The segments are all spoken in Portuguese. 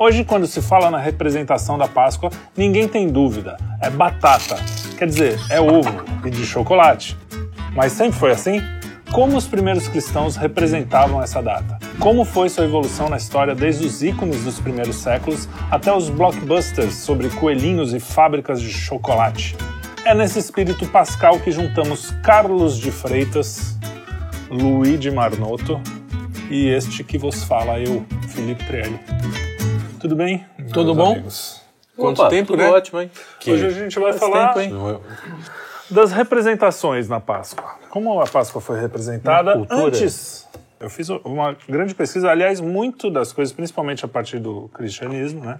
Hoje, quando se fala na representação da Páscoa, ninguém tem dúvida. É batata, quer dizer, é ovo e de chocolate. Mas sempre foi assim? Como os primeiros cristãos representavam essa data? Como foi sua evolução na história desde os ícones dos primeiros séculos até os blockbusters sobre coelhinhos e fábricas de chocolate? É nesse espírito pascal que juntamos Carlos de Freitas, Luigi Marnoto e este que vos fala eu, Felipe Trielli. Tudo bem? Tudo bom? Amigos? Quanto Opa, tempo, né? ótimo, hein? Que- Hoje a gente vai Faz falar tempo, das representações na Páscoa. Como a Páscoa foi representada antes. Eu fiz uma grande pesquisa, aliás, muito das coisas, principalmente a partir do cristianismo, né?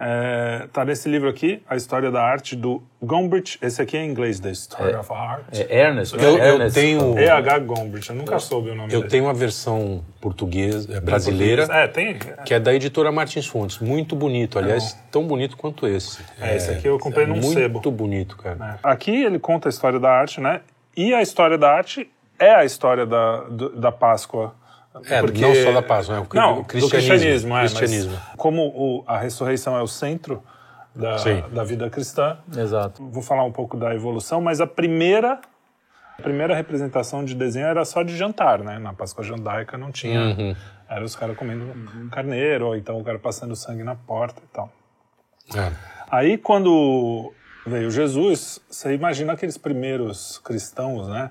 É, tá nesse livro aqui, A História da Arte, do Gombrich. Esse aqui é em inglês, The Story of Art. É Ernest, né? Eu- eu Ernest. tenho- E.H. Gombrich, eu nunca soube o nome eu dele. tenho uma versão portuguesa, é, brasileira, É, tem. que é da editora Martins Fontes. Muito bonito, aliás, tão bonito quanto esse. É, esse aqui eu comprei num muito sebo. bonito, cara. Aqui ele conta a história da arte, né? E a história da arte é a história da, da Páscoa. É, não só da Páscoa, né? O não, o do cristianismo, cristianismo. É, mas cristianismo. como o- a ressurreição é o centro da, Sim. da vida cristã, Exato. vou falar um pouco da evolução, mas a primeira, a primeira representação de desenho era só de jantar, né? Na Páscoa judaica não tinha. Uhum. Era os caras comendo carneiro, ou então o cara passando sangue na porta e tal. É. Aí quando veio Jesus, você imagina aqueles primeiros cristãos, né?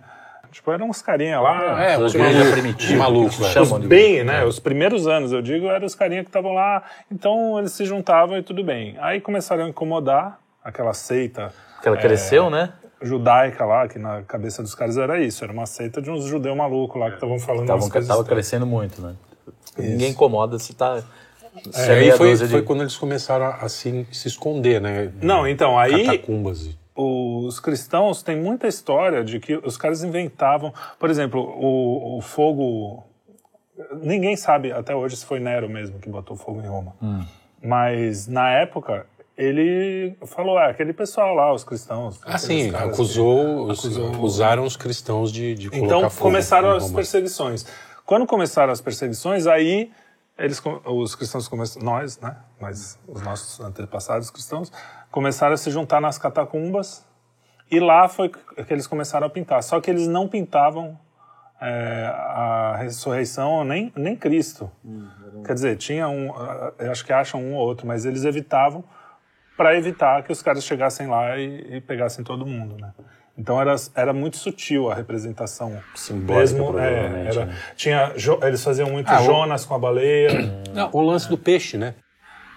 Tipo, eram uns carinha lá. É, Os malucos, primitiva, os malucos, que é. chamam os bem, né? Os primeiros anos, eu digo, eram os carinha que estavam lá. Então eles se juntavam e tudo bem. Aí começaram a incomodar aquela seita Que ela cresceu, né? judaica lá, que na cabeça dos caras era isso. Era uma seita de uns judeus malucos lá que estavam falando tava estranhas. crescendo muito, né? Ninguém incomoda se tá. É, é aí foi, de- foi quando eles começaram a assim, se esconder, né? Não, então, aí Catacumbas. Os cristãos têm muita história de que os caras inventavam, por exemplo, o, o fogo. Ninguém sabe até hoje se foi Nero mesmo que botou fogo em Roma. Mas na época ele falou, é aquele pessoal lá, os cristãos. Ah, sim, acusou, os- acusaram os cristãos de, de colocar Então fogo começaram em as perseguições. Quando começaram as perseguições, aí eles, os cristãos começaram, nós, né? Mas os nossos antepassados cristãos começaram a se juntar nas catacumbas e lá foi que eles começaram a pintar. Só que eles não pintavam é, a ressurreição nem nem Cristo. Quer dizer, tinha um, acho que acham um ou outro, mas eles evitavam para evitar que os caras chegassem lá e, e pegassem todo mundo, né? Então era, era muito sutil a representação. Simbólica, provavelmente, era, né? tinha, Jo- eles faziam muito Ah, o- Jonas com a baleia. Não, o lance do peixe, né?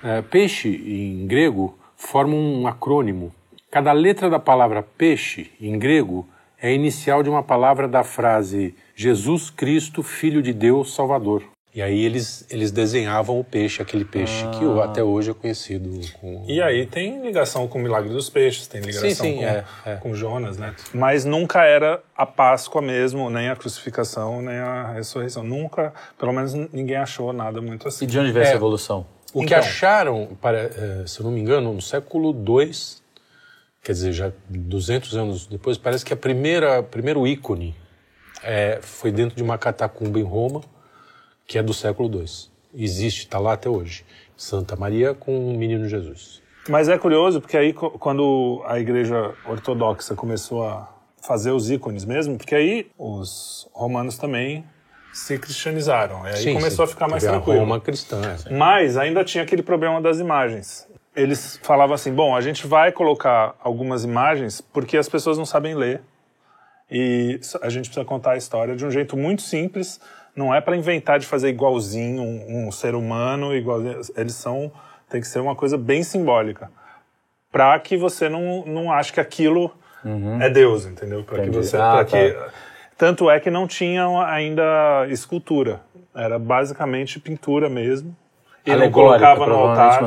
É, peixe, em grego, forma um acrônimo. Cada letra da palavra peixe, em grego, é inicial de uma palavra da frase Jesus Cristo, Filho de Deus, Salvador. E aí eles, eles desenhavam o peixe, aquele peixe que o- até hoje é conhecido com... E aí tem ligação com o milagre dos peixes, tem ligação Sim, sim, com, é, é. com Jonas, né? Mas nunca era a Páscoa mesmo, nem a crucificação, nem a ressurreição. Nunca, pelo menos ninguém achou nada muito assim. E de onde veio essa É. evolução? O que Então. acharam, para, eh, se eu não me engano, no século II, quer dizer, já 200 anos depois, parece que a primeira primeiro ícone eh, foi dentro de uma catacumba em Roma, que é do século II. Existe, está lá até hoje. Santa Maria com o Menino Jesus. Mas é curioso porque aí quando a igreja ortodoxa começou a fazer os ícones mesmo, porque aí os romanos também se cristianizaram. E aí Sim, começou sim. a ficar mais Teve tranquilo. A Roma cristã. é. Mas ainda tinha aquele problema das imagens. Eles falavam assim: bom, a gente vai colocar algumas imagens porque as pessoas não sabem ler e a gente precisa contar a história de um jeito muito simples. Não é para inventar de fazer igualzinho um, um ser humano, igualzinho. Eles são. Tem que ser uma coisa bem simbólica. Para que você não, não ache que aquilo é Deus, entendeu? Para que você. Ah, pra que, tanto é que não tinham ainda escultura. Era basicamente pintura mesmo. E não Alegórica, colocava no altar.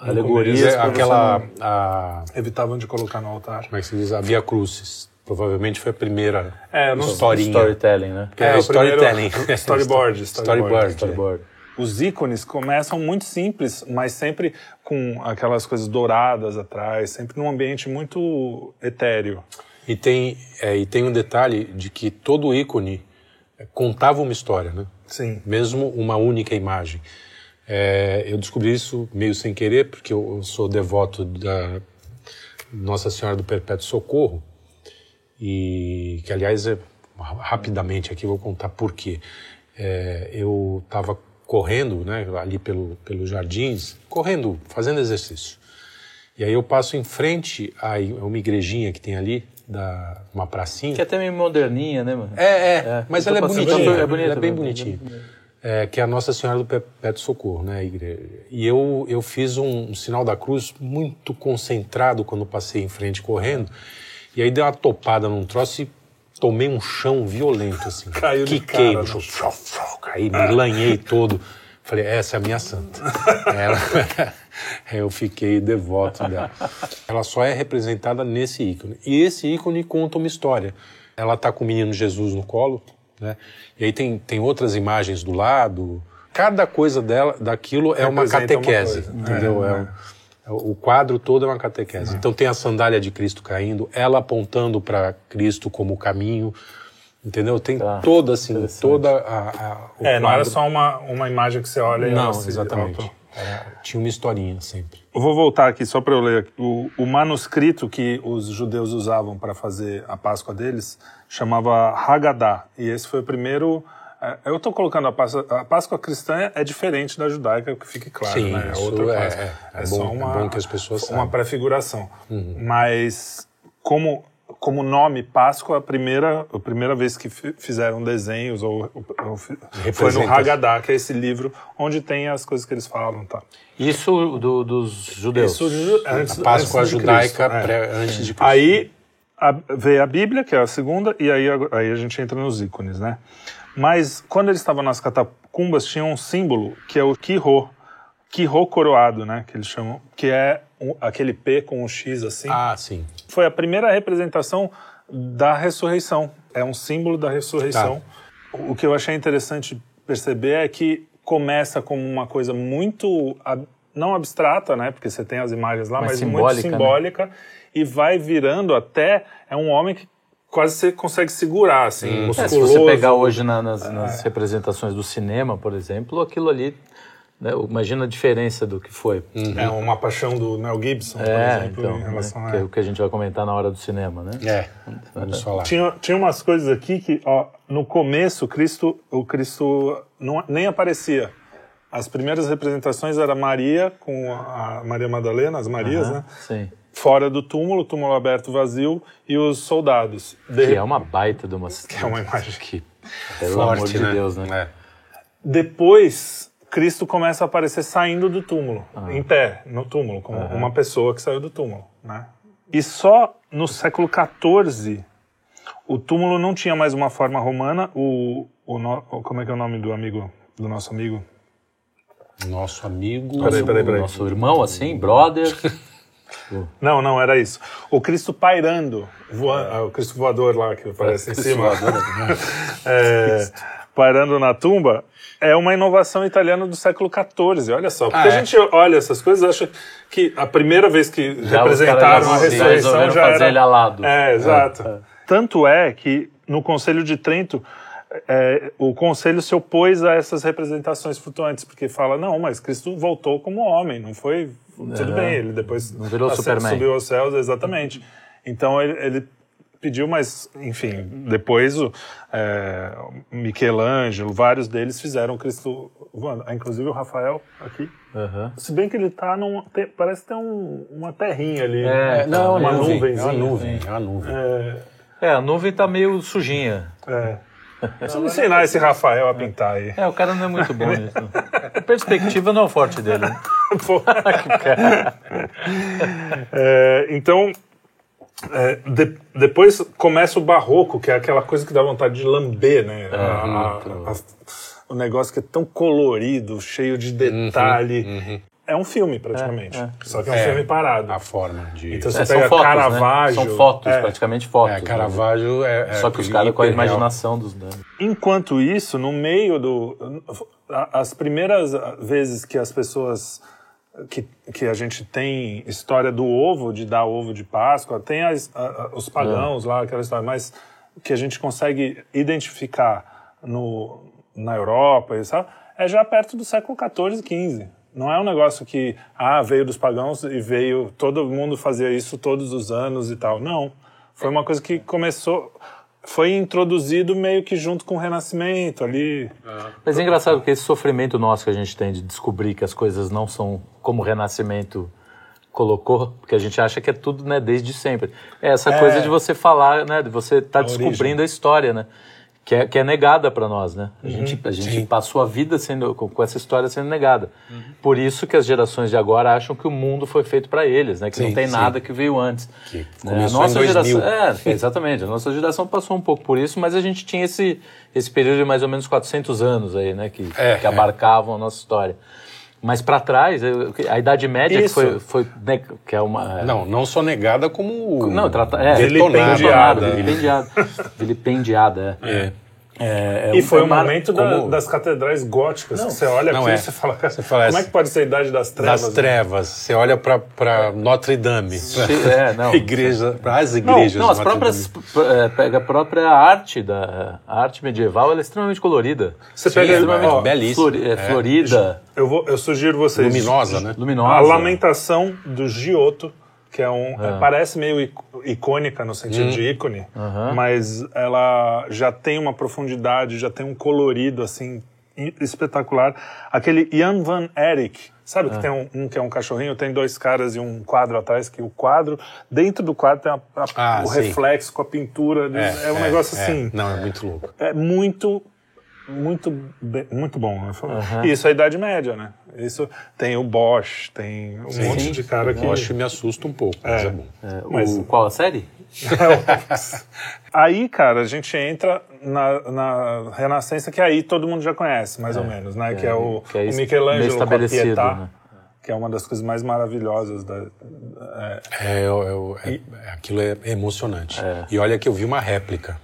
alegorias. aquela. A, Evitavam de colocar no altar. como é que se diz? A Via Crucis. Provavelmente foi a primeira É, não- historinha. Storytelling, né? É, o storytelling. primeiro- storyboard, storyboard. Storyboard. Storyboard. Os ícones começam muito simples, mas sempre com aquelas coisas douradas atrás, sempre num ambiente muito etéreo. E tem, é, e tem um detalhe de que todo ícone contava uma história, né? Sim. Mesmo uma única imagem. É, eu descobri isso meio sem querer, porque eu, eu sou devoto da Nossa Senhora do Perpétuo Socorro, e que, aliás, é, rapidamente aqui vou contar por quê. É, eu estava correndo né, ali pelo, pelos jardins, correndo, fazendo exercício. E aí eu passo em frente a uma igrejinha que tem ali, da, uma pracinha. Que é até meio moderninha, né, mano? É, é, é mas ela é bonitinha, é, bonita, ela é bem bonitinha. É, que é a Nossa Senhora do Perpétuo Socorro, né, igreja. E eu, eu fiz um, um, sinal da cruz muito concentrado quando passei em frente correndo, e aí dei uma topada num troço e tomei um chão violento, assim. Caiu cara. no chão, caí, me lanhei todo. Falei, essa é a minha santa. Ela, eu fiquei devoto dela. Ela só é representada nesse ícone. E esse ícone conta uma história. Ela está com o menino Jesus no colo, né? E aí tem, tem outras imagens do lado. Cada coisa dela, daquilo é uma catequese, uma entendeu? É, é, o quadro todo é uma catequese. Então tem a sandália de Cristo caindo, ela apontando para Cristo como caminho. Entendeu? Tem tá, toda assim, toda a, a É, não era só uma, uma imagem que você olha e Não, exatamente. Era, tinha uma historinha sempre. Eu vou voltar aqui só para eu ler. O, o, manuscrito que os judeus usavam para fazer a Páscoa deles chamava Haggadah. E esse foi o primeiro. É, eu estou colocando a Páscoa, a Páscoa cristã é diferente da judaica, que fique claro, Sim, né? É outra. É, é, é, bom, uma, é bom que as pessoas Uma prefiguração. Uhum. Mas como como nome Páscoa, a primeira, a primeira vez que fizeram desenhos ou, ou foi no Haggadah, que é esse livro onde tem as coisas que eles falam, tá? Isso do, dos judeus. Isso antes, a Páscoa antes judaica Cristo, pré, é. antes de Cristo. Aí a, veio a Bíblia, que é a segunda, e aí, aí a gente entra nos ícones, né? Mas quando eles estavam nas catacumbas, tinha um símbolo que é o Kiro, Kiro coroado, né? Que eles chamam, que é aquele P com um X assim. Ah, sim. Foi a primeira representação da ressurreição. É um símbolo da ressurreição. Tá. O que eu achei interessante perceber é que começa como uma coisa muito não abstrata, né? Porque você tem as imagens lá, mas, mas simbólica, muito simbólica né? e vai virando até é um homem que quase você consegue segurar, assim, hum. musculoso. É, se você pegar hoje na, nas, nas é. representações do cinema, por exemplo, aquilo ali né? Imagina a diferença do que foi. Uhum. É uma paixão do Mel Gibson, é, por exemplo, então, em relação né? a... Que é o que a gente vai comentar na hora do cinema, né? É, vamos falar. Tinha, tinha umas coisas aqui que, ó, no começo, Cristo, o Cristo não, nem aparecia. As primeiras representações era Maria com a Maria Madalena, as Marias, uhum, né? Sim. Fora do túmulo, túmulo aberto vazio, e os soldados. De... Que é uma baita de uma... Que é uma imagem que, pelo Forte, amor de né? Deus, né? É. Depois Cristo começa a aparecer saindo do túmulo, ah. em pé, no túmulo, como uhum. uma pessoa que saiu do túmulo, né? E só no século XIV o túmulo não tinha mais uma forma romana. O, o no, como é que é o nome do amigo, do nosso amigo? Nosso amigo. Peraí, peraí, peraí. Nosso irmão, assim, brother. Não, não, era isso. O Cristo pairando, voando, é. o Cristo voador lá que aparece é, em cima. Né? é, pairando na tumba, é uma inovação italiana do século XIV, olha só. Porque ah, é? a gente olha essas coisas acha que a primeira vez que já representaram a ressurreição já fazer era... ele alado. É, exato. É, é. Tanto é que no Conselho de Trento é, o conselho se opôs a essas representações flutuantes, porque fala, não, mas Cristo voltou como homem, não foi... Tudo é. bem, ele depois não virou Superman. subiu aos céus, exatamente. Então ele, ele pediu, mas, enfim, depois o é, Michelangelo, vários deles fizeram Cristo voando. Inclusive o Rafael aqui. Uhum. Se bem que ele tá num. Tem, parece ter um, uma terrinha ali. É, não, uma nuvem. É uma nuvem. É uma nuvem. É, é, a nuvem tá meio sujinha. É. Precisa ensinar esse Rafael a pintar aí. É, o cara não é muito bom nisso. A perspectiva não é o forte dele. Né? é, então, é, de, depois começa o barroco, que é aquela coisa que dá vontade de lamber, né? É, a, a, a, o negócio que é tão colorido, cheio de detalhe. Uhum, uhum. É um filme, praticamente. É, é. Só que é um é, filme parado. A forma de. Então você pega fotos, Caravaggio. Né? São fotos, é. praticamente fotos. É, Caravaggio né? é, Só que os caras com a imaginação dos. Enquanto isso, no meio do. As primeiras vezes que as pessoas que, que a gente tem história do ovo, de dar ovo de Páscoa, tem as, a, os pagãos é. lá, aquela história, mas que a gente consegue identificar no, na Europa, sabe? é já perto do século XIV, XV. Não é um negócio que, ah, veio dos pagãos e veio, todo mundo fazia isso todos os anos e tal. Não. Foi uma coisa que começou, foi introduzido meio que junto com o Renascimento ali. Mas é engraçado porque esse sofrimento nosso que a gente tem de descobrir que as coisas não são como o Renascimento colocou, porque a gente acha que é tudo, né, desde sempre. É essa É. coisa de você falar, né, de você estar origem. descobrindo a história, né? Que é, que é negada para nós, né? Uhum. A gente, a gente passou a vida sendo com, com essa história sendo negada. Por isso que as gerações de agora acham que o mundo foi feito para eles, né? Que não Sim, tem sim. nada que veio antes. Que Né? começou a nossa em 2000. geração, é, exatamente. A nossa geração passou um pouco por isso, mas a gente tinha esse esse período de mais ou menos 400 anos aí, né? Que, É, que é. abarcavam a nossa história. Mas para trás, a Idade Média que foi, foi né, que é uma Não, não só negada como. não, trata, é, Vilipendiada. vilipendiada, vilipendiada, é. É. É, é E foi o momento da- das catedrais góticas. que você olha não aqui é. e você fala, Você fala como é que pode ser a idade das trevas? Das né? trevas. Você olha para Notre Dame. Pra É, não. igreja, para as igrejas. Não, as de Notre próprias, é, pega a própria arte da a arte medieval, ela é extremamente colorida. Você Sim, pega, é ó, belíssimo. Flori- é, florida, eu, vou, eu sugiro vocês. Luminosa, né? luminosa. A lamentação do Giotto, que é um. Parece meio ic- icônica no sentido de ícone, mas ela já tem uma profundidade, já tem um colorido assim espetacular. Aquele Jan van Eyck, sabe que tem um, um que é um cachorrinho, tem dois caras e um quadro atrás, que o quadro, dentro do quadro tem a- a- Ah, o sim. reflexo com a pintura. É, um negócio é. assim. Não, é muito louco. É muito, muito, muito bom. né? Isso é a Idade Média, né? Isso tem o Bosch, tem um monte de cara que. Eu acho que me assusta um pouco, mas é, bom. É, Mas- o, qual a série? Aí, cara, a gente entra na, na Renascença, que aí todo mundo já conhece, mais ou menos, né? Que é, o, que é o Michelangelo com a Pietà, né? que é uma das coisas mais maravilhosas da... É, eu- eu- é- aquilo é emocionante. E olha que eu vi uma réplica.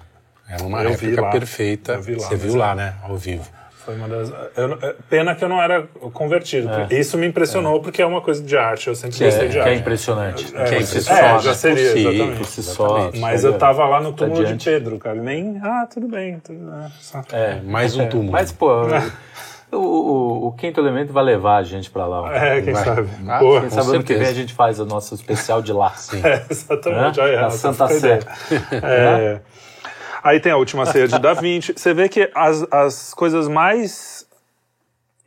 Era uma Eu réplica perfeita. Eu vi lá, Você viu é- lá, né? Ao vivo. Foi uma das... eu é, pena que eu não era convertido. É. Isso me impressionou, porque é uma coisa de arte, eu sempre Que gostei é, de que é impressionante. É, Por é, é, só, já né? seria, si, exatamente. Si só. Mas eu tava lá no túmulo de. Pedro, cara. Nem. Ah, tudo bem. Tudo, é, só- É, Mais um túmulo. Mas, pô, o, o, o quinto elemento vai levar a gente pra lá. É, quem Vai. sabe. Ah, Porra. Quem sabe ano que vem a gente faz o nosso especial de lá. Sim. É, exatamente. Né? Olha, Da Renato, Santa Sé. É. Aí tem a última ceia de Da Vinci. Você vê que as, as coisas mais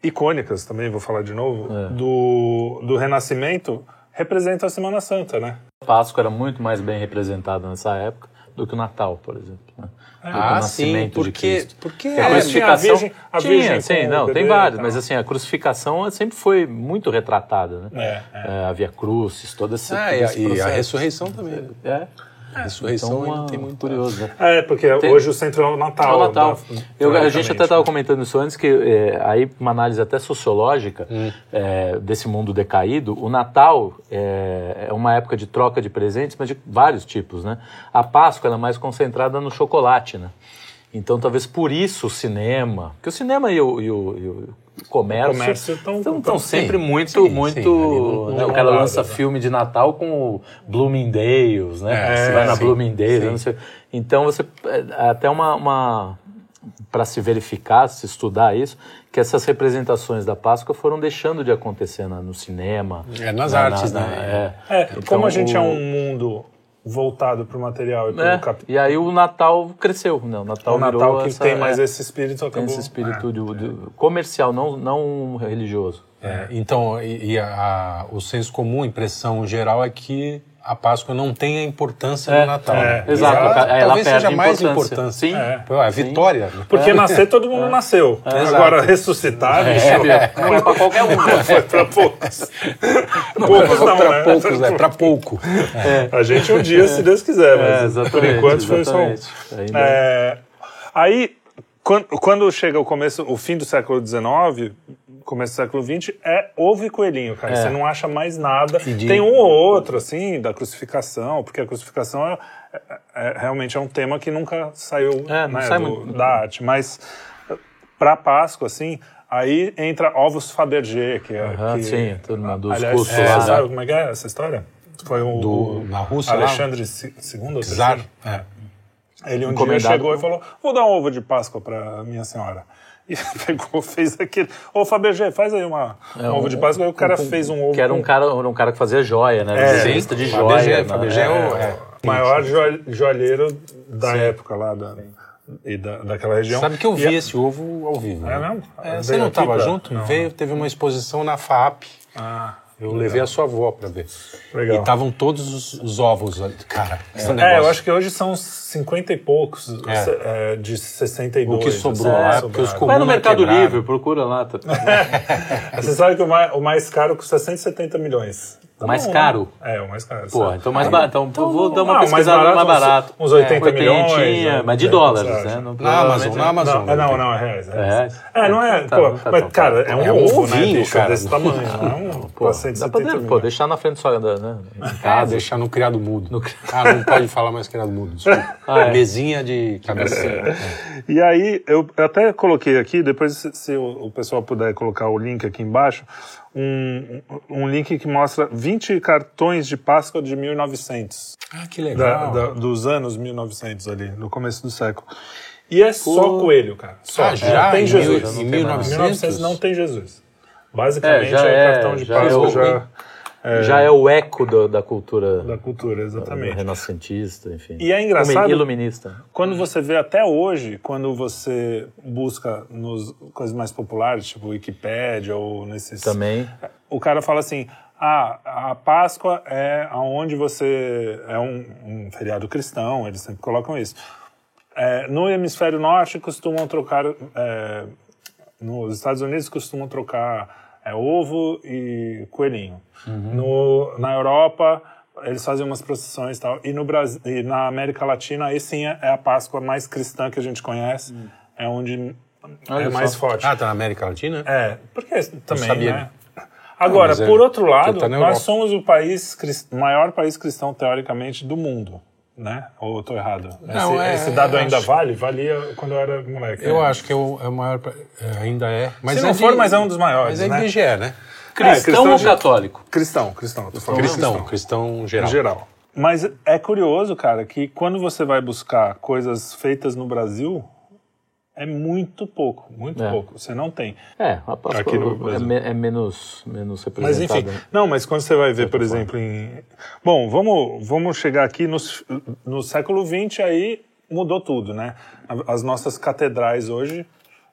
icônicas, também vou falar de novo, É. do, do Renascimento representam a Semana Santa, né? A Páscoa era muito mais bem representada nessa época do que o Natal, por exemplo. né? O Ah, sim, nascimento de porque, Cristo. porque a É, crucificação a Virgem- a tinha, sim, o não, tem vários, mas assim, a crucificação sempre foi muito retratada, né? É, É, havia cruzes, toda essa Ah, e, a, e a ressurreição também. É. A ressurreição Então, ainda ah, tem muito. curioso, né? É, porque hoje o centro é o Natal. É o Natal. da- Eu- a gente até estava comentando isso antes, que é, aí uma análise até sociológica Hum. é, desse mundo decaído, o Natal é, é uma época de troca de presentes, mas de vários tipos, né? A Páscoa ela é mais concentrada no chocolate, né? Então talvez por isso o cinema, porque o cinema e o, e o- e o comércio, O comércio tão- estão tão- sempre sim, muito, sim, muito. sim, né, o cara lança né? filme de Natal com o Bloomingdale's, né? É, Você vai na sim, Bloomingdale's, sim. não sei- então você é, até uma, uma para se verificar, se estudar isso, que essas representações da Páscoa foram deixando de acontecer na- no cinema. É, nas na- artes, na- né? é. É, como a gente é o- um mundo voltado para o material e para É, o capital. E aí o Natal cresceu, né? O Natal, O Natal virou que essa- tem mais é, esse espírito tem acabou. esse espírito É. de- de- comercial, não, não religioso. É, então, e, e a- a- o senso comum, a impressão geral é que a Páscoa não tem a importância É, do Natal. é, exato. Ela, Ela talvez perde seja mais importância. importância. Sim. É. A vitória. Porque nascer todo mundo nasceu. Agora, ressuscitar, bicho, É, não é para qualquer um. né? foi para poucos. poucos não, para né? poucos, é, para pouco. A gente um dia, se Deus quiser, mas É, exatamente, por enquanto foi só um. exatamente. Ainda- É, aí, quando, quando chega o começo, o fim do século XIX, começo do século XX, é ovo e coelhinho, cara. É. Você não acha mais nada. de- Tem um ou outro, assim, da crucificação, porque a crucificação é, é- é- realmente é um tema que nunca saiu É, né, sai do- muito. da arte. Mas para Páscoa, assim, aí entra ovos Fabergé, que é. Aham, que, sim, tudo na- dos aliás, cursos é, lá, Sabe né? como é que é essa história? Foi o, Do- na Rússia lá? Alexandre II, Czar. É. Ele um dia chegou por- e falou: Vou dar um ovo de Páscoa para minha senhora. e pegou, fez aquele. Ô, Fabergé, faz aí uma, um, ovo de Páscoa. Aí o cara fez um ovo. Que era um com- cara, um cara que fazia joia, né? É, Desenhista de joia. né? Fabergé é o- É, o maior jo- joalheiro da época lá da, e da, daquela região. Sabe que eu E vi a- esse ovo ao vivo. É né? mesmo? É, você não estava pra- junto? Não. Veio, teve uma exposição na FAP. Ah, Eu levei a sua avó para ver. Legal. E estavam todos os, os ovos ali. Cara, esse É, negócio. eu acho que hoje são 50 e poucos É. é, de 62. O que sobrou assim, lá, é, porque os comuns Vai no Mercado quebraram. Livre, procura lá. tá- Você sabe que o mais, o mais caro custa 170 milhões. Tá O mais bom, né? caro? É, o mais caro. Pô, sabe? então mais barato. Então, vou dar uma Ah, o mais pesquisada barato, mais barato. uns 80 milhões, Oitentinha, né? mas de É, dólares, né? Não, Na Amazon, na Amazon. Não, é, não, não, é reais. É, É reais. é não é. Tá, pô, tá, mas, tá, cara, é um É um ovo, né, bicho? cara. Desse tamanho. É um Pô, dá 170 pra de- pô, milhões. deixar na frente só, né? Em Ah, deixar no criado mudo. Ah, não pode falar mais criado mudo. desculpa. Ah, é. Mesinha de cabeceira. E aí, eu até coloquei aqui, depois se, o pessoal puder colocar o link aqui embaixo, um, um link que mostra 20 cartões de Páscoa de 1900. Ah, que da- legal. da- dos anos 1900 ali, no começo do século. E é só coelho, cara. Só. Ah, já? Não tem Em Jesus. em Em 1900? 1900 não tem Jesus. Basicamente É, já é, é- cartão de já é Páscoa o- já, Já é o eco do- da cultura da cultura, exatamente. renascentista, enfim. E é engraçado- Iluminista. Quando você vê até hoje, quando você busca nos coisas mais populares, tipo Wikipédia ou nesses Também. o cara fala assim: ah, a Páscoa é aonde você é um, um feriado cristão, eles sempre colocam isso. É, no hemisfério norte costumam trocar, é, nos Estados Unidos costumam trocar é, ovo e coelhinho. No, na Europa eles fazem umas procissões e tal. E no Brasil, e na América Latina aí sim é a Páscoa mais cristã que a gente conhece, é onde Olha é mais só. forte. Ah, tá na América Latina? É, porque também, sabia. né? Agora, mas é- por outro lado, tá nós Europa. somos o país maior país cristão teoricamente do mundo, né? Ou eu tô errado? Não, esse, é- esse dado eu ainda acho- vale? Valia quando eu era moleque. Eu né? acho que é o, é o maior. é, ainda é. Mas Se é não de- for, mas é um dos maiores, Mas é né? IBGE, né? Cristão, cristão ou de- católico? Cristão, cristão. Tô falando Cristão, cristão geral. Geral. Mas é curioso, cara, que quando você vai buscar coisas feitas no Brasil, é muito pouco, muito É. pouco. Você não tem. É, a Aqui no é, Brasil. é menos, menos Mas representada. enfim, não, mas quando você vai ver, por exemplo, em. Bom, vamos, vamos chegar aqui no, no século XX, aí mudou tudo, né? As nossas catedrais hoje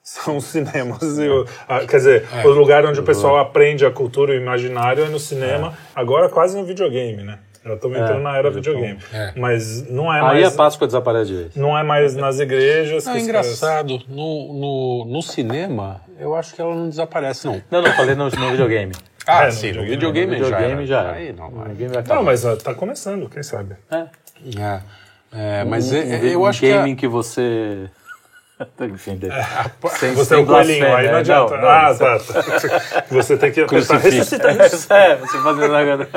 são os cinemas. E o, a- quer dizer, o lugar onde o pessoal aprende a cultura e o imaginário é no cinema, agora quase no videogame, né? Já estamos entrando na era videogame. É. Mas não é Aí mais. a Páscoa desaparece de vez. Não é mais nas igrejas. Não, que é os engraçado. No, no, no cinema, eu acho que ela não desaparece, não. Não, não, falei no, no videogame. Ah, É, no sim, no videogame. videogame, No videogame já, já. Aí não, vai. videogame vai caras- acabar. Não, mas ó, tá começando, quem sabe? É. É, é, mas Um- é- um é- eu acho que. game a- que você... De- sem, Você é um coelhinho, aí não adianta. não, ah, você- tá, tá. Você tem que Crucifixo. ressuscita. É, você fazendo.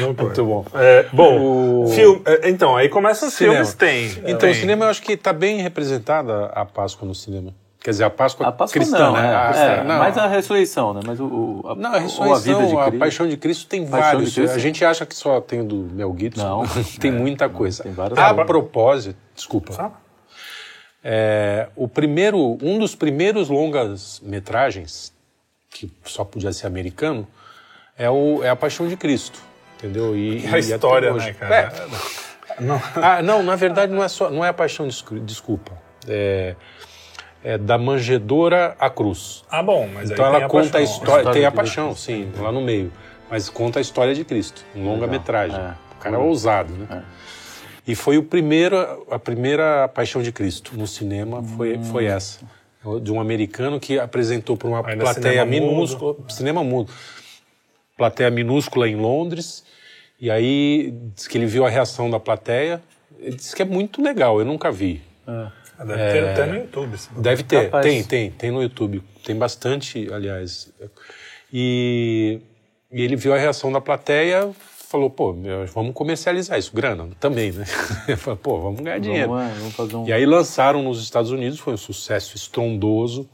Não pode. Muito bom. É, bom, filme, é, então, aí começa os Cinema. filmes, tem. Então, tem. o cinema eu acho que está bem representada a Páscoa no cinema. Quer dizer, a Páscoa, A Páscoa cristã, não, né? é, A- é, não, mais a ressurreição, né? Mas o, o- a, Não, a ressurreição, a vida de a, paixão de Cristo tem vários. Cristo. A gente acha que só tem o do Mel Gibson. Não. tem muita coisa. tem várias a coisas. propósito, desculpa. Fala. É, o primeiro, um dos primeiros longas metragens que só podia ser americano é, o, é a Paixão de Cristo, entendeu? E, A e até história, hoje. né, cara? É. Não. Ah, não, na verdade não é só, não é a Paixão de desculpa. É, é da manjedora à cruz. Ah, bom, mas Então aí ela tem a conta a paixão. história, história tem a paixão, sim, lá no meio, mas conta a história de Cristo, um longa-metragem. É. O cara é ousado, né? E foi o primeiro, a primeira Paixão de Cristo no cinema foi, Hum. foi essa, de um americano que apresentou para uma Ainda plateia cinema mudo. minúscula, cinema mudo, plateia minúscula em Londres. E aí diz que ele viu a reação da plateia. Ele disse que é muito legal, eu nunca vi. Ah, Deve ter até no YouTube. Deve ter, Capaz. tem, tem, tem no YouTube. Tem bastante, aliás. E, e ele viu a reação da plateia, falou, pô, vamos comercializar isso, grana também, né? Falou, pô, vamos ganhar dinheiro. Vamos, é, vamos fazer um... E aí lançaram nos Estados Unidos, foi um sucesso estrondoso.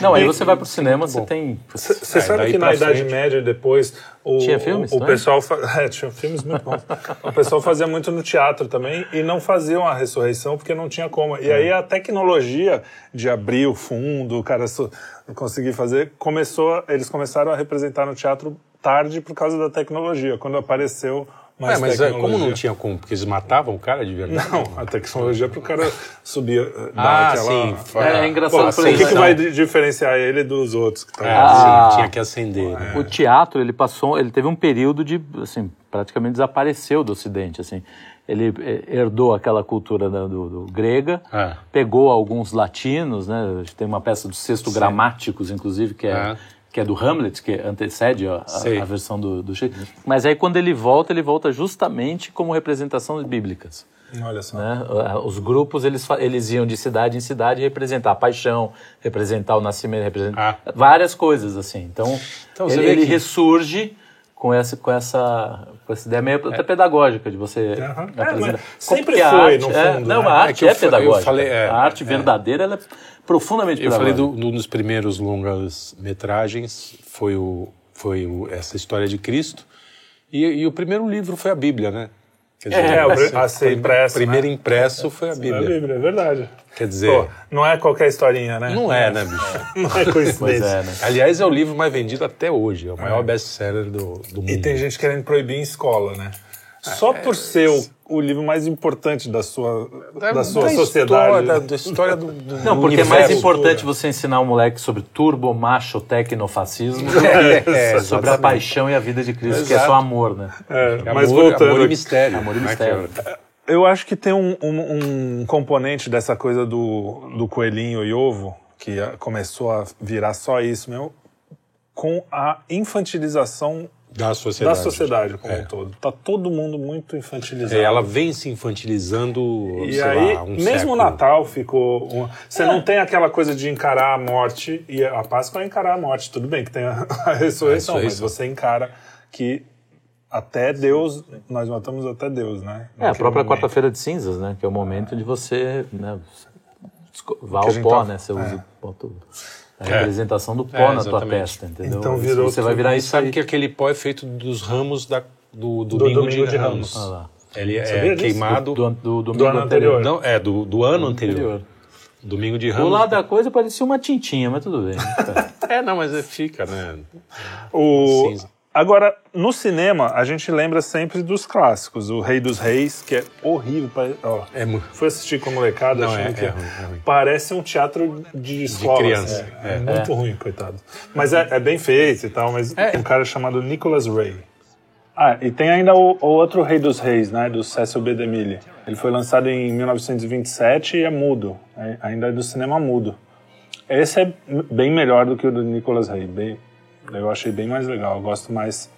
Não, aí E- você vai pro cinema, você tem. Você É, sabe que na Idade frente. Média, depois, o, Tinha filmes, o, o é? pessoal... fa- É, tinha filmes muito bons. o pessoal fazia muito no teatro também e não faziam a ressurreição porque não tinha como. E aí a tecnologia de abrir o fundo, o cara so- conseguir fazer, começou, eles começaram a representar no teatro tarde por causa da tecnologia, quando apareceu mais Ué, mas é, tecnologia. como não tinha como? Porque eles matavam o cara de verdade? Não, a tecnologia para o cara subir, eh, dar Ah, aquela... sim. É, é engraçado Pô, por o que, que vai di- diferenciar ele dos outros que estão É, Ah. sim, tinha que acender. né? O teatro, ele passou, ele teve um período de, assim, praticamente desapareceu do Ocidente, assim. Ele eh, herdou aquela cultura da- do, do grega, É. pegou alguns latinos, né? Tem uma peça do Sexto Gramáticos, inclusive, que é, É. que é do Hamlet, que antecede a, a- a versão do, do Shakespeare. Mas aí quando ele volta, ele volta justamente como representações bíblicas. Olha só. né? Os grupos eles, eles iam de cidade em cidade representar a paixão, representar o nascimento, representar Ah. várias coisas assim. Então, Então, ele, ele que- ressurge com essa com essa com essa ideia meio até pedagógica de você. É, apresentar. mas sempre a foi, arte no é- fundo, não, né? a É arte que é, eu fa- eu pedagógica. falei, é, a arte é. verdadeira ela é profundamente Eu falei pedagógica. do, num dos primeiros longas metragens foi o foi o, essa história de Cristo e, e o primeiro livro foi a Bíblia, né? Quer É, o pri- esse- a ser impresso, primeiro né? impresso foi a É a Bíblia. Bíblia, é verdade. Quer dizer, Pô, não é qualquer historinha, né? não é, né, bicho? Não é coincidência. é, né? Aliás, é o livro mais vendido até hoje, é o maior best-seller do, do mundo. E tem gente querendo proibir em escola, né? Só por ser o, o livro mais importante da sua, da sua Da sociedade. História, da, da história do, do Não, porque é mais universo. importante você ensinar o moleque sobre turbo, macho, tecnofascismo É, sobre a paixão e a vida de Cristo, que é só amor, né? É, Amor, mas voltando. amor e mistério. Amor e né, mistério. é- Eu acho que tem um, um- um componente dessa coisa do, do coelhinho e ovo, que começou a virar só isso mesmo, com a infantilização Da sociedade. da sociedade como É. um todo. Tá todo mundo muito infantilizado. É, ela vem se infantilizando, E sei aí, lá, um mesmo século. o Natal ficou. um- Você não tem aquela coisa de encarar a morte, e a Páscoa é encarar a morte. Tudo bem que tem a, a ressurreição, A mas ressurreição. você encara que até Deus, nós matamos até Deus, né? É, a Naquele própria quarta-feira de cinzas, né? Que é o momento de você né, vá ao pó, tá- né? Você é. usa o pó tudo. A representação do pó É, na tua testa, entendeu? Então Isso virou Você vai virar E isso sabe aí. que aquele pó é feito dos ramos da, do, Do domingo, domingo de, de Ramos. Ramos. Ah lá. Ele é queimado. Do, do, do, Do ano anterior. Não, é, do, do ano anterior. anterior. Domingo de O Ramos. lado da coisa parecia uma tintinha, mas tudo bem. É, não, mas é- fica, né? O... Cinza. Agora, no cinema, a gente lembra sempre dos clássicos. O Rei dos Reis, que é horrível. Ó, É mu- Fui assistir com a molecada, Não, achando é- que é ruim, é ruim. parece um teatro de escola. criança, assim. É, é. muito ruim, coitado. Mas é, é bem feito e tal, mas É. um cara chamado Nicholas Ray. Ah, e tem ainda o, o outro Rei dos Reis, né, do Cecil B. DeMille. Ele foi lançado em 1927 e é mudo, é- ainda é do cinema mudo. Esse é bem melhor do que o do Nicholas Ray, bem, eu achei bem mais legal, eu gosto mais...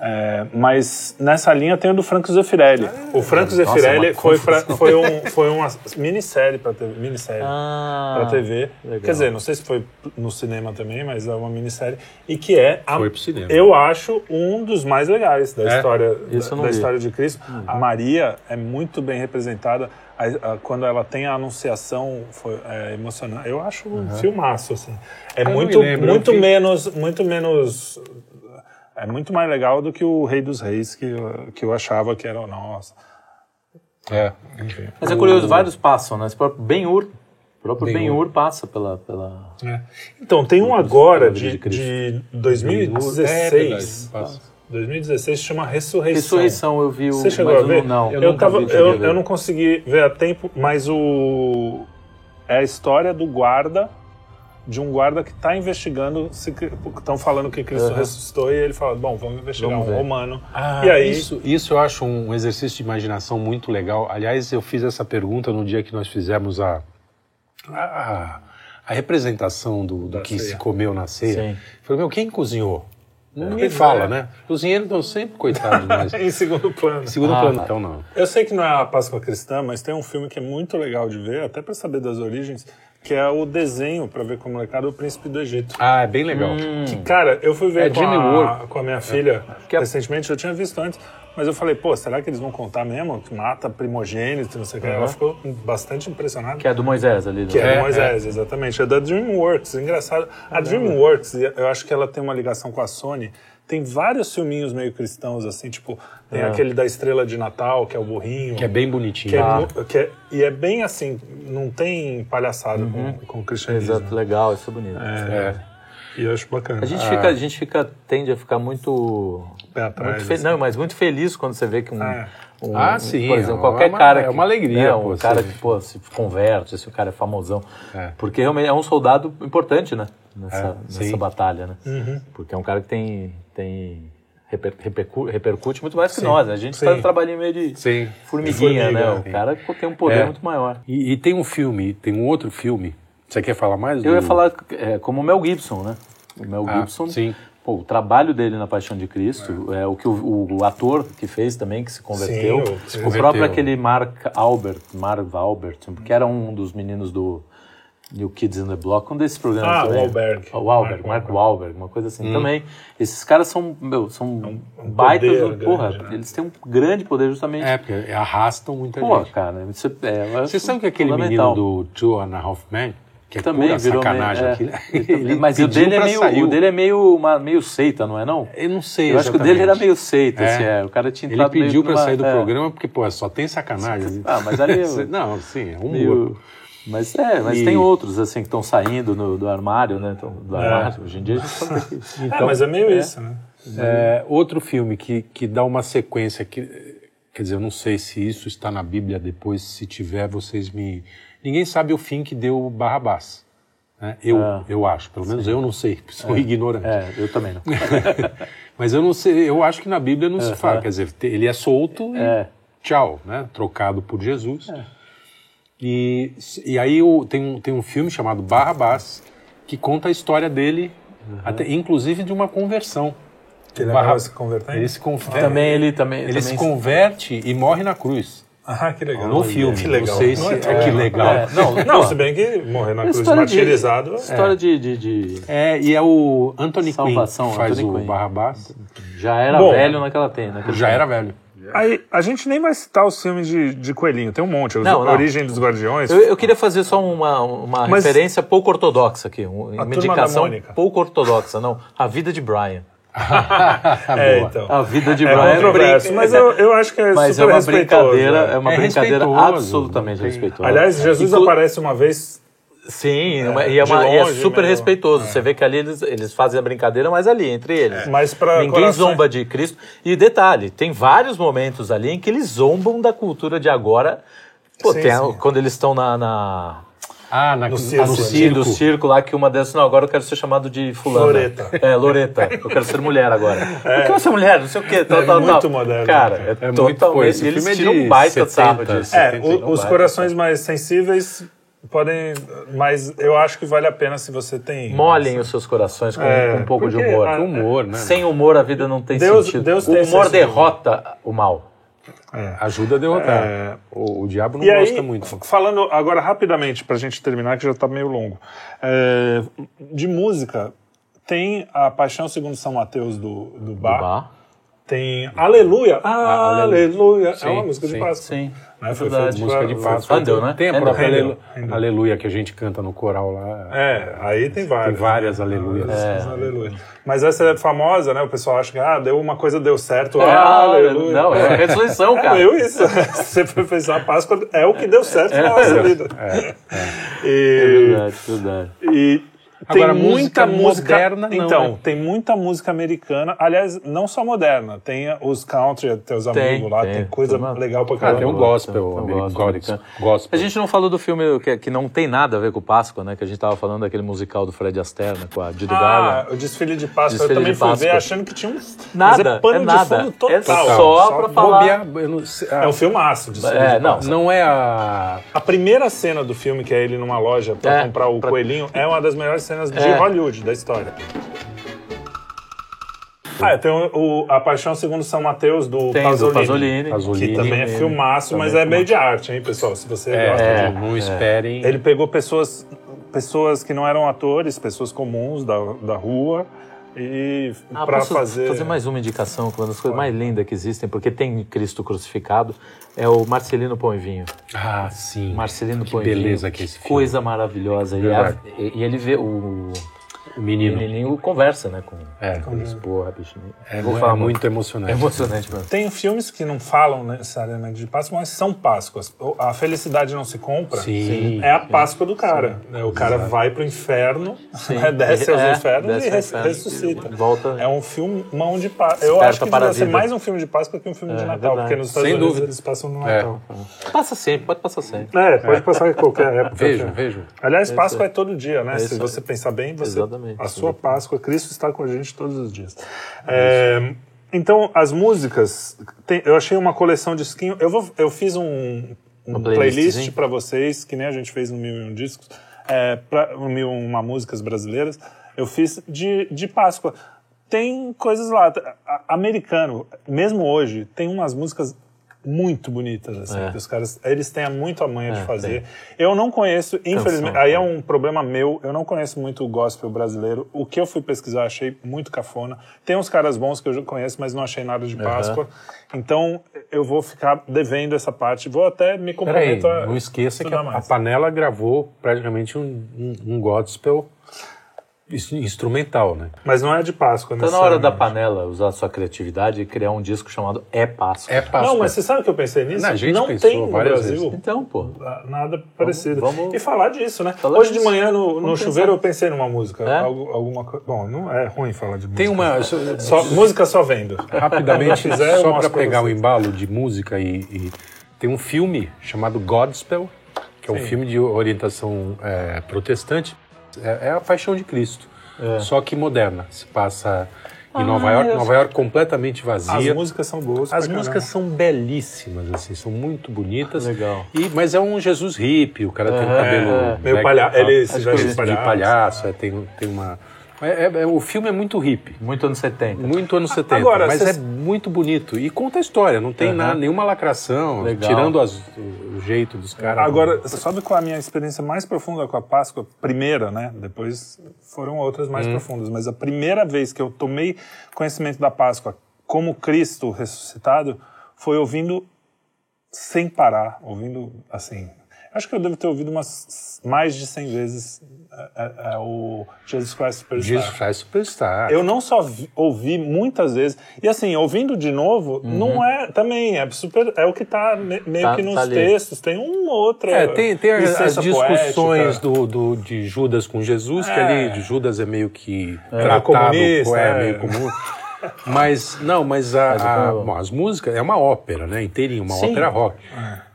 É, mas nessa linha tem o do Franco Zeffirelli. o Franco Nossa, Zeffirelli uma foi, pra, foi, um, foi uma minissérie para TV, minissérie ah, pra TV. legal. Quer dizer, não sei se foi no cinema também, mas é uma minissérie. E que é, a, Foi pro cinema. eu acho, um dos mais legais da É? história da, da história de Cristo. A Maria é muito bem representada. A- a- quando ela tem a anunciação foi, é, emocionante. Eu acho um filmaço, assim. É muito, me lembro, muito vi. menos, muito menos... É muito mais legal do que o Rei dos Reis, que, eu- que eu achava que era, nossa... É. Mas é curioso, vários passam, né? Esse próprio Ben-Hur, o próprio Ben-Hur. Passa pela... pela... Então, tem um agora de, de de É 2016. verdade, passa. 2016 chama Ressurreição. Ressurreição, eu vi o... Você chegou mas a ver? eu não, eu, eu nunca tava, eu, ver. eu não consegui ver a tempo, mas o é a história do guarda de um guarda que está investigando se estão falando que Cristo Aham. ressuscitou e ele fala, bom, vamos investigar Vamos um romano. Ah, e aí isso, isso eu acho um exercício de imaginação muito legal. Aliás, eu fiz essa pergunta no dia que nós fizemos a, a, a representação do, do que ceia. se comeu na ceia. Sim. Falei, meu, quem cozinhou? Ninguém fala, é. né? Cozinheiros estão sempre coitados, mas em segundo plano. segundo Ah, plano, tá. então não. Eu sei que não é a Páscoa cristã, mas tem um filme que é muito legal de ver, até para saber das origens, que é o desenho para ver como molecada o Príncipe do Egito. Ah, é bem legal. Que, cara, eu fui ver É com, a, com a minha filha Que é- recentemente, eu tinha visto antes, mas eu falei, pô, será que eles vão contar mesmo? Que mata primogênito, não sei o que. Ela ficou bastante impressionada. Que é do Moisés ali. Que né? é, do Moisés, exatamente. É da DreamWorks. Engraçado. A DreamWorks, eu acho que ela tem uma ligação com a Sony. Tem vários filminhos meio cristãos, assim, tipo, tem aquele da Estrela de Natal, que é o burrinho. Que é bem bonitinho. que é Ah. que é- e é bem assim, não tem palhaçada com, com o cristianismo. Exato, legal, isso é bonito. É, E eu acho bacana. A gente, fica, a gente fica, tende a ficar muito. Pé atrás, muito fe- assim. Não, mas muito feliz quando você vê que um. É. um- Ah, um- sim, Por é exemplo, uma- qualquer é uma- cara. é que- uma alegria, né, pô, Um cara você- que, pô, se converte, se o cara é famosão. É. Porque realmente é um soldado importante, né? Nessa, É, nessa batalha, né? Uhum. Porque é um cara que tem. tem reper- repercu- repercute muito mais que nós. né? A gente faz um trabalhinho meio de Sim. formiguinha, Formiga, né? O cara tem um poder É. muito maior. E, e tem um filme, tem um outro filme. Você quer falar mais? Eu do- ia falar é, como o Mel Gibson, né? O Mel Ah, Gibson, sim. pô, o trabalho dele na Paixão de Cristo, é, o que o, o ator que fez também, que se converteu, Sim, o- se o converteu. próprio aquele Mark Albert, Marv Albert, que era um dos meninos do New Kids in the Block, um desses programas Ah, o também. Wahlberg. O Wahlberg, Mark Wahlberg, uma coisa assim. Também, esses caras são, meu, são um baitas, poder do- porra, grande, né? eles têm um grande poder justamente. É, porque arrastam muita Pô, gente. cara, isso é, é Você sabe que aquele menino do Two and a Half Men, que é também pura virou sacanagem meio, aquilo, é, ele mas o dele, é meio, sair. o dele é meio, uma, meio seita, não é não? Eu não sei Eu acho que o dele era exatamente. meio seita, É. assim, é. O cara tinha Ele pediu pra numa- sair do é, programa porque, pô, só tem sacanagem. Ah, mas ali Não, sim, é humor. meio... Mas é, mas E- tem outros, assim, que estão saindo no- do armário, né? Tão- do armário. Hoje em dia a gente sabe que... é, mas é meio isso, né? É, outro filme que, que dá uma sequência que. Quer dizer, eu não sei se isso está na Bíblia depois, se tiver, vocês me. Ninguém sabe o fim que deu Barrabás. né? Eu, Ah. eu acho, pelo menos eu não sei, sou ignorante. É, eu também não. Mas eu não sei, eu acho que na Bíblia não se fala. Quer dizer, ele é solto e É. tchau, né? Trocado por Jesus. E, e aí o- tem, um, tem um filme chamado Barrabás que conta a história dele, até, inclusive de uma conversão. Que ele Barra- se convertendo. Ele se converte. também ele também... Ele também se converte e morre na cruz. Ah, que legal. No filme. Que legal. Não sei se Não é é, que legal. É, não, Não, se bem que morrer na cruz história de- martirizado. História de, de, de- É, e é o Anthony Salvação, Quinn faz Anthony o Quinn. Barrabás. Já era Bom, velho naquela tem, naquele Já tempo. era velho. Aí, a gente nem vai citar os filmes de, de coelhinho, tem um monte. Os Não, não. Origem dos Guardiões. Eu, eu queria fazer só uma, uma Mas- referência pouco ortodoxa aqui, um- uma Turma da indicação pouco ortodoxa, não. A vida de Brian. é, então. A vida de É Brian. controverso, mas eu, eu acho que é Mas é super uma respeitoso. brincadeira, né? é uma É brincadeira respeitoso, absolutamente respeitosa. Aliás, Jesus Inclu- aparece uma vez. Sim, É, uma- e, é uma- e é longe, super meio- respeitoso. Você vê que ali eles, eles fazem a brincadeira, mas ali, entre eles. Mas pra Ninguém corações- zomba de Cristo. E detalhe, tem vários momentos ali em que eles zombam da cultura de agora. Pô, Sim, tem sim. quando eles estão na, na- Ah, na, No no, circo, no? Sim, circo. do circo lá que uma dessas, não, agora eu quero ser chamado de fulano. Loreta. É, Loreta. Eu quero ser mulher agora. Eu quero ser mulher, não sei o quê, tal, É tal, muito tal. moderno. Cara, é, É muito totalmente. coisa. Esse Eles filme é tiram um baita sarro 70, disso. É, o- os baita corações mais sensíveis podem. Mas eu acho que vale a pena se você tem. Molhem os seus corações com, É, com um pouco de humor. a- Humor, né? Sem humor a vida não tem Deus- sentido. Deus o tem humor derrota o mal. Ajuda a derrotar. É. O, o diabo não E aí, gosta muito. falando agora rapidamente, pra gente terminar, que já tá meio longo. É, de música, tem a Paixão Segundo São Mateus do, do Bach. Bah. Tem Aleluia. Ah, Aleluia. é Sim, uma música de sim, Páscoa. Sim, Né? é Foi feito Música de foi- Páscoa. Handel, né? Tem a própria Handel. Alelu- Handel. Aleluia que a gente canta no coral lá. É, aí tem várias. Tem várias aleluias. Várias aleluias. Mas essa é famosa, né? O pessoal acha que ah, deu uma coisa deu certo. É, ah, aleluia. Não, é a ressurreição, É cara. meio isso. Se você for pensar, a Páscoa é o que deu certo na nossa vida. É E, verdade, verdade. e tem Agora, muita música música moderna, não, Então, né? tem muita música americana. Aliás, não só moderna. Tem os country, teus Tem, amigos lá. tem. Tem, coisa Turma- legal pra Ah, caramba. tem um gospel, Tem um amigo, gospel, gospel. A gente não falou do filme que, que não tem nada a ver com Páscoa, né? Que a gente tava falando daquele musical do Fred Astaire, né? Com a Judy Ah, Garland. o desfile de Páscoa. Desfile eu também fui ver achando que tinha um. Nada, é pano é de nada. fundo total. É só pra falar- Bobear, sei- É ah, um filmaço. Desfile É, não, Páscoa. Não é a. A primeira cena do filme, que é ele numa loja pra É, comprar o pra- coelhinho, é uma das melhores cenas de É. Hollywood, da história. Ah, tem o, o- A Paixão Segundo São Mateus, do Tem Pasolini. do Pasolini. Pasolini. Que também é filmaço, mas é meio de arte, hein, pessoal? Se você gosta É, de... não esperem. Ele pegou pessoas, pessoas que não eram atores, pessoas comuns da, da rua, e Ah, para posso fazer... mais uma indicação, que uma das coisas mais lindas que existem, porque tem Cristo crucificado, é o Marcelino Pão e Vinho. Ah, sim. Marcelino que Pão e beleza Vinho. que é esse filme. Coisa maravilhosa. E, Verdade. a- e- e ele vê o, O o menino. menininho conversa, né, com, É. com isso. Porra, bicho. É, vou mu- falar é muito. muito emocionante. É emocionante mesmo. Tem filmes que não falam necessariamente de Páscoa, mas são Páscoas. A felicidade não se compra. Sim. É a Páscoa do cara. né? O cara vai pro inferno, né? desce aos É, infernos desce e res- inferno. ressuscita. Volta. É um filme mão de Páscoa. Eu acho que a ser mais um filme de Páscoa que um filme de É, Natal, verdade. porque nos Estados Sem Unidos dúvida. eles passam no É. Natal. Passa sempre, pode passar sempre. É, pode passar em qualquer época. Vejam, vejam. Aliás, Páscoa é todo dia, né? Se você pensar bem, você, Exatamente. A sua Páscoa, Cristo está com a gente todos os dias. É, então, as músicas, tem- eu achei uma coleção de skin. Eu, vou, eu fiz um, um Uma playlist para vocês, que nem a gente fez no Mil e Um Discos, é, pra, no Mil e Uma Músicas Brasileiras. Eu fiz de, de Páscoa. Tem coisas lá. Americano, mesmo hoje, tem umas músicas muito bonitas, assim, É. que os caras, eles têm muito a manha de É, fazer. Eu não conheço, infelizmente, aí é um problema meu, eu não conheço muito o gospel brasileiro. O que eu fui pesquisar, achei muito cafona. Tem uns caras bons que eu já conheço, mas não achei nada de Páscoa. Então, eu vou ficar devendo essa parte. Vou até me Peraí, comprometo a não esqueça que a, a. Panela gravou praticamente um, um, um gospel instrumental, né? Mas não é de Páscoa, Tá na hora da panela usar a sua criatividade e criar um disco chamado É Páscoa. É Páscoa. Não, mas você sabe que eu pensei nisso? Não, a gente não pensou tem no várias Brasil vezes. Então, pô. nada parecido. vamos- E falar disso, né? Falar Hoje de disso. manhã no, no Vamos chuveiro pensar. eu pensei numa música. É? algu- alguma coisa. Bom, não é ruim falar de música. Tem uma. Só, música só vendo. Rapidamente, só para pra pegar o embalo de música e, e tem um filme chamado Godspell, que é um Sim. filme de orientação é, protestante. É, é a Paixão de Cristo, É. só que moderna. Se passa em Ah, Nova York, Nova York completamente As vazia. músicas são boas. As músicas caramba. são belíssimas, assim, são muito bonitas. Legal. E, mas é um Jesus hippie, o cara tem um É, cabelo. é. Meio black palha- tal. ele se veste de de palhaço. palhaço, é, tem, tem uma. É- é- é- o filme é muito hippie. Muito anos 70. Muito anos 70, Agora, mas cês- é muito bonito. E conta a história, não tem Aham. nada, nenhuma lacração, Legal. tirando as- o jeito dos caras. Agora, sabe qual é a minha experiência mais profunda com a Páscoa? Primeira, né? Depois foram outras Hum. mais profundas. Mas a primeira vez que eu tomei conhecimento da Páscoa como Cristo ressuscitado foi ouvindo sem parar, ouvindo assim. Acho que eu devo ter ouvido umas mais de 100 vezes é, é, é, o Jesus Christ Superstar. Jesus Christ Superstar. Eu não só vi- ouvi muitas vezes, e assim, ouvindo de novo, não é também, é super, é o que tá me- meio Tá- que nos tá textos, tem uma outra. É, tem, tem as, as discussões do, do- de Judas com Jesus, que É. ali de Judas é meio que meio tratado, comunista, é, é. meio comum. Mas, não, mas, a, Mas a- cara- bom, as músicas, é uma ópera, né, inteirinha, uma Sim. ópera rock.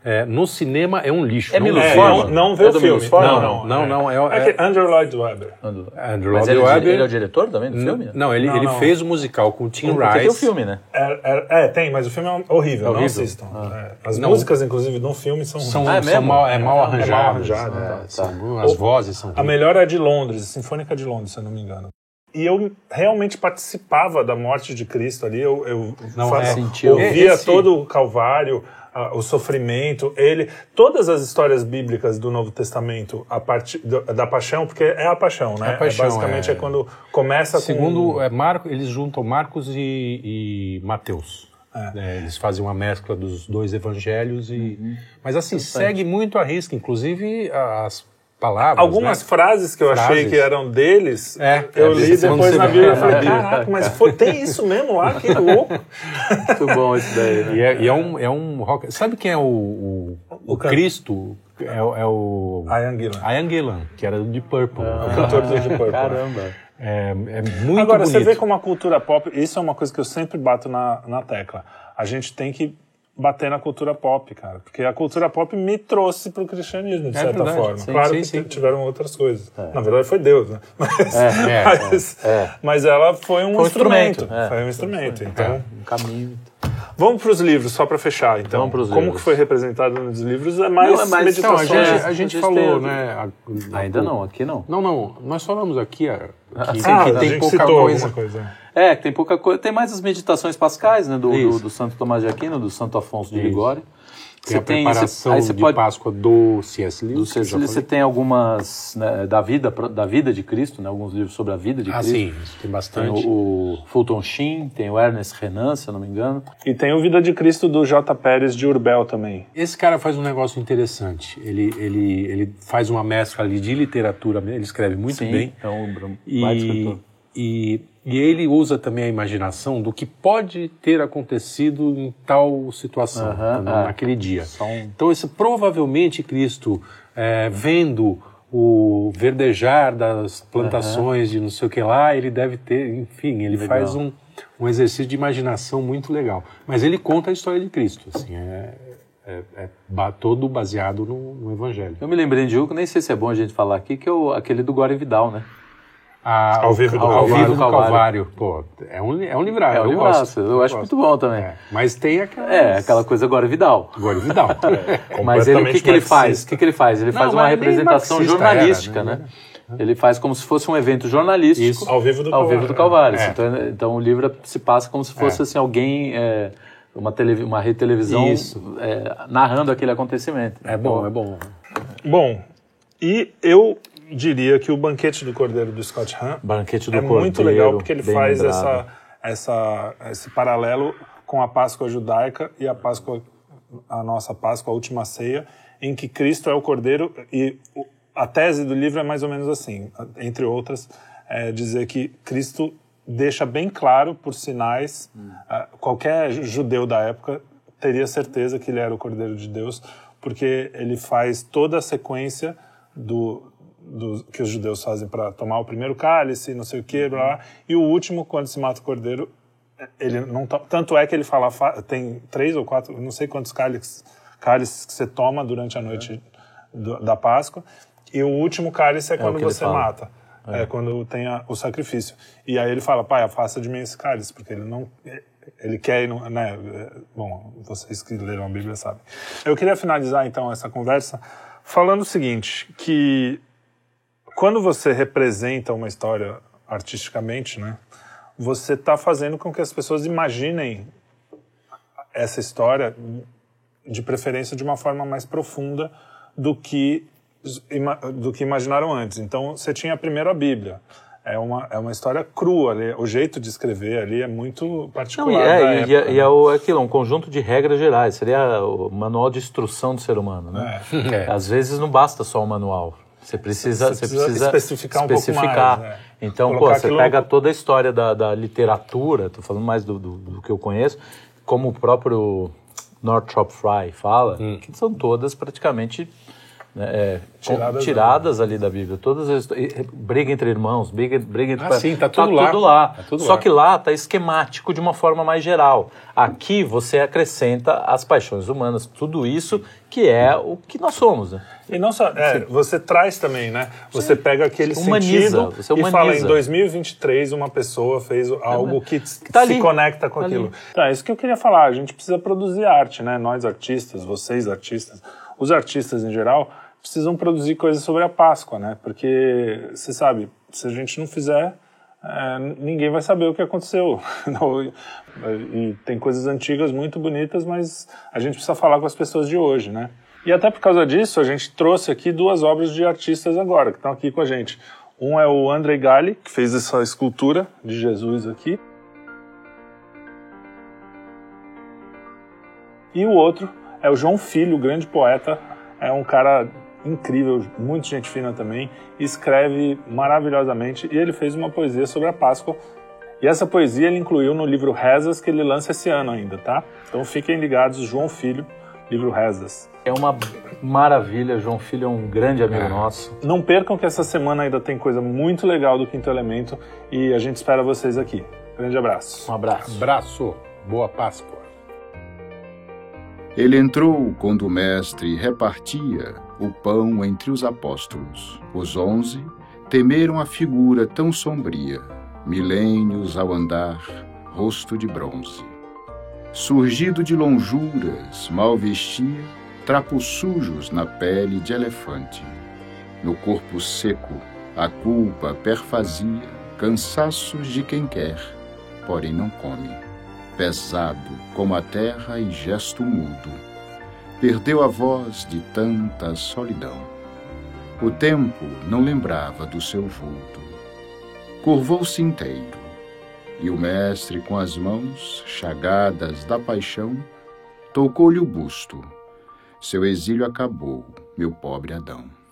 É, no cinema é um lixo. É não. É, não, não vê É o filme. Não, Não, não, não, é- É, que Andrew Lloyd Webber. Andrew Lloyd ele, Webber- ele é o diretor também do filme? Não, ele, Não, ele não. fez o musical com o Tim Porque Rice. tem o filme, né? É, é- é, tem, mas o filme é horrível, não horrível? assistam. É, as Não. músicas, inclusive, no filme são, São, Ah, é são mal, é mal É arranjadas. mal arranjado, é, tá. são- as vozes são. A melhor é de Londres, a Sinfônica de Londres, se eu não me engano. E eu realmente participava da morte de Cristo ali, eu, eu Não, fa- é. Sentiu. ouvia Esse- todo o Calvário, a- o sofrimento, ele, todas as histórias bíblicas do Novo Testamento, a partir da paixão, porque é a paixão, né? a paixão, basicamente é. é, quando começa Segundo com... é, Marco, eles juntam Marcos e, e Mateus. É, eles fazem uma mescla dos dois evangelhos e, mas assim segue muito a risca, inclusive as palavras. Algumas né? frases que eu achei Frases. que eram deles, É, eu é, li depois na Bíblia e falei, caraca, mas foi, tem isso mesmo lá? Que louco! Muito bom esse daí, né? E é, e é um, é um rock. Sabe quem é o, o, o Cristo? É, o- é o Ian Gillan. Ian Gillan, que era do Deep Purple. O cantor do Deep Purple. Caramba. É, é muito Agora, bonito. você vê como a cultura pop, isso é uma coisa que eu sempre bato na, na tecla. A gente tem que bater na cultura pop, cara. Porque a cultura pop me trouxe pro cristianismo, de É certa verdade. forma. Sim, claro sim, que sim. tiveram outras coisas. Na verdade, foi Deus, né? Mas, é, mas, é. mas ela foi um Foi um instrumento. instrumento, é. Foi um instrumento. Então, Um caminho. vamos para os livros, só para fechar. Então, Vamos pros como livros. que foi representado nos livros é mais, Não, é mais- Então, a meditações. gente, É, a gente a gente falou, né? a- Ainda não, aqui não. Não, não. Nós falamos aqui a- que, Ah, que a tem gente pouca citou coisa. alguma coisa. É, tem pouca coisa. Tem mais as meditações pascais, né? Do, do, do, Santo Tomás de Aquino, do Santo Afonso de Ligório. Tem você a tem, preparação você, de pode, Páscoa do C.S. Lewis. Do C.S. Lewis você tem algumas né, da vida da vida de Cristo, né, alguns livros sobre a vida de ah, Cristo. Ah, sim, tem bastante. Tem o, o, Fulton Sheen, tem o Ernest Renan, se eu não me engano. E tem o Vida de Cristo do J. Pérez de Urbel também. Esse cara faz um negócio interessante. Ele, ele, ele faz uma mescla ali de literatura, ele escreve muito sim, bem. É um e, escritor. E e ele usa também a imaginação do que pode ter acontecido em tal situação, uhum, naquele dia. Um... Então, esse, provavelmente Cristo, é, vendo o verdejar das plantações uhum. de não sei o que lá, ele deve ter, enfim, ele legal. faz um, um exercício de imaginação muito legal. Mas ele conta a história de Cristo, assim, é, é, é todo baseado no, no, Evangelho. Eu me lembrei de um, nem sei se é bom a gente falar aqui, que é o, aquele do Gore Vidal, né? A, ao vivo do, ao Calvário. Vivo do Calvário. Pô, é um, é um livraço. É um livraço. Eu, eu acho muito bom também. É, mas tem aquela... É, aquela coisa agora Vidal. Agora Vidal. é, mas ele, o que, que ele faz? O que, que ele faz? Ele Não, faz uma representação jornalística, era, né? né? Ele faz como se fosse um evento jornalístico. Isso. Ao vivo do ao Calvário. Vivo do Calvário. É. Então, então, o livro se passa como se fosse é. assim, alguém... É, uma, tele, uma rede televisão é, narrando aquele acontecimento. É bom, é bom. Bom, e eu diria que o Banquete do Cordeiro do Scott Hahn Banquete do é Cordeiro, muito legal porque ele faz essa, essa, esse paralelo com a Páscoa judaica e a Páscoa, a nossa Páscoa, a última ceia, em que Cristo é o Cordeiro e a tese do livro é mais ou menos assim, entre outras, é dizer que Cristo deixa bem claro por sinais, hum. qualquer judeu da época teria certeza que ele era o Cordeiro de Deus, porque ele faz toda a sequência do, do, que os judeus fazem para tomar o primeiro cálice, não sei o que, blá, e o último, quando se mata o cordeiro, ele não tanto é que ele fala tem três ou quatro, não sei quantos cálices, cálices que você toma durante a noite do, da Páscoa, e o último cálice é, é quando você mata. É. é. quando tem a, o sacrifício. E aí ele fala, pai, afasta de mim esse cálice, porque ele não, ele quer, né? Bom, vocês que leram a Bíblia sabem. Eu queria finalizar então essa conversa falando o seguinte, que quando você representa uma história artisticamente, né, você está fazendo com que as pessoas imaginem essa história, de preferência de uma forma mais profunda do que do que imaginaram antes. Então, você tinha primeiro a Bíblia. É uma, é uma história crua ali. O jeito de escrever ali é muito particular. Não, e é, e, época, e, é, o, aquilo, um conjunto de regras gerais. Seria o manual de instrução do ser humano. Né? É. Às vezes não basta só o manual. Você precisa, você precisa, precisa especificar, especificar. Um mais, né? Então, Colocar pô, você pega toda a história da, da literatura, estou falando mais do, do, do, que eu conheço, como o próprio Northrop Frye fala, hum. que são todas praticamente né, é, tiradas, tiradas ali da Bíblia. Todas as, briga entre irmãos, briga, briga entre ah, sim, tá tudo, tá lá. tudo lá. Tá tudo Só lá. que lá está esquemático de uma forma mais geral. Aqui você acrescenta as paixões humanas, tudo isso que é o que nós somos. Né? E não só, é, você traz também, né? Você sim. pega aquele humaniza, sentido e fala em 2023 uma pessoa fez algo que, que tá se ali. conecta com tá aquilo. Tá, isso que eu queria falar. A gente precisa produzir arte, né? Nós artistas, vocês artistas, os artistas em geral precisam produzir coisas sobre a Páscoa, né? Porque, você sabe, se a gente não fizer, é, ninguém vai saber o que aconteceu. e tem coisas antigas muito bonitas, mas a gente precisa falar com as pessoas de hoje, né? E até por causa disso, a gente trouxe aqui duas obras de artistas agora, que estão aqui com a gente. Um é o André Galli, que fez essa escultura de Jesus aqui. E o outro é o João Filho, grande poeta. É um cara incrível, muito gente fina também, escreve maravilhosamente e ele fez uma poesia sobre a Páscoa. E essa poesia ele incluiu no livro Rezas que ele lança esse ano ainda, tá? Então fiquem ligados, João Filho, livro Rezas. É uma maravilha, João Filho é um grande amigo é. nosso. Não percam que essa semana ainda tem coisa muito legal do Quinto Elemento e a gente espera vocês aqui. Grande abraço. Um abraço. Abraço. Boa Páscoa. Ele entrou quando o mestre repartia o pão entre os apóstolos. Os onze temeram a figura tão sombria, milênios ao andar, rosto de bronze. Surgido de lonjuras, mal vestia, trapos sujos na pele de elefante. No corpo seco, a culpa perfazia cansaços de quem quer, porém não come. Pesado como a terra e gesto mudo, perdeu a voz de tanta solidão. O tempo não lembrava do seu vulto. Curvou-se inteiro, e o mestre, com as mãos chagadas da paixão, tocou-lhe o busto. Seu exílio acabou, meu pobre Adão.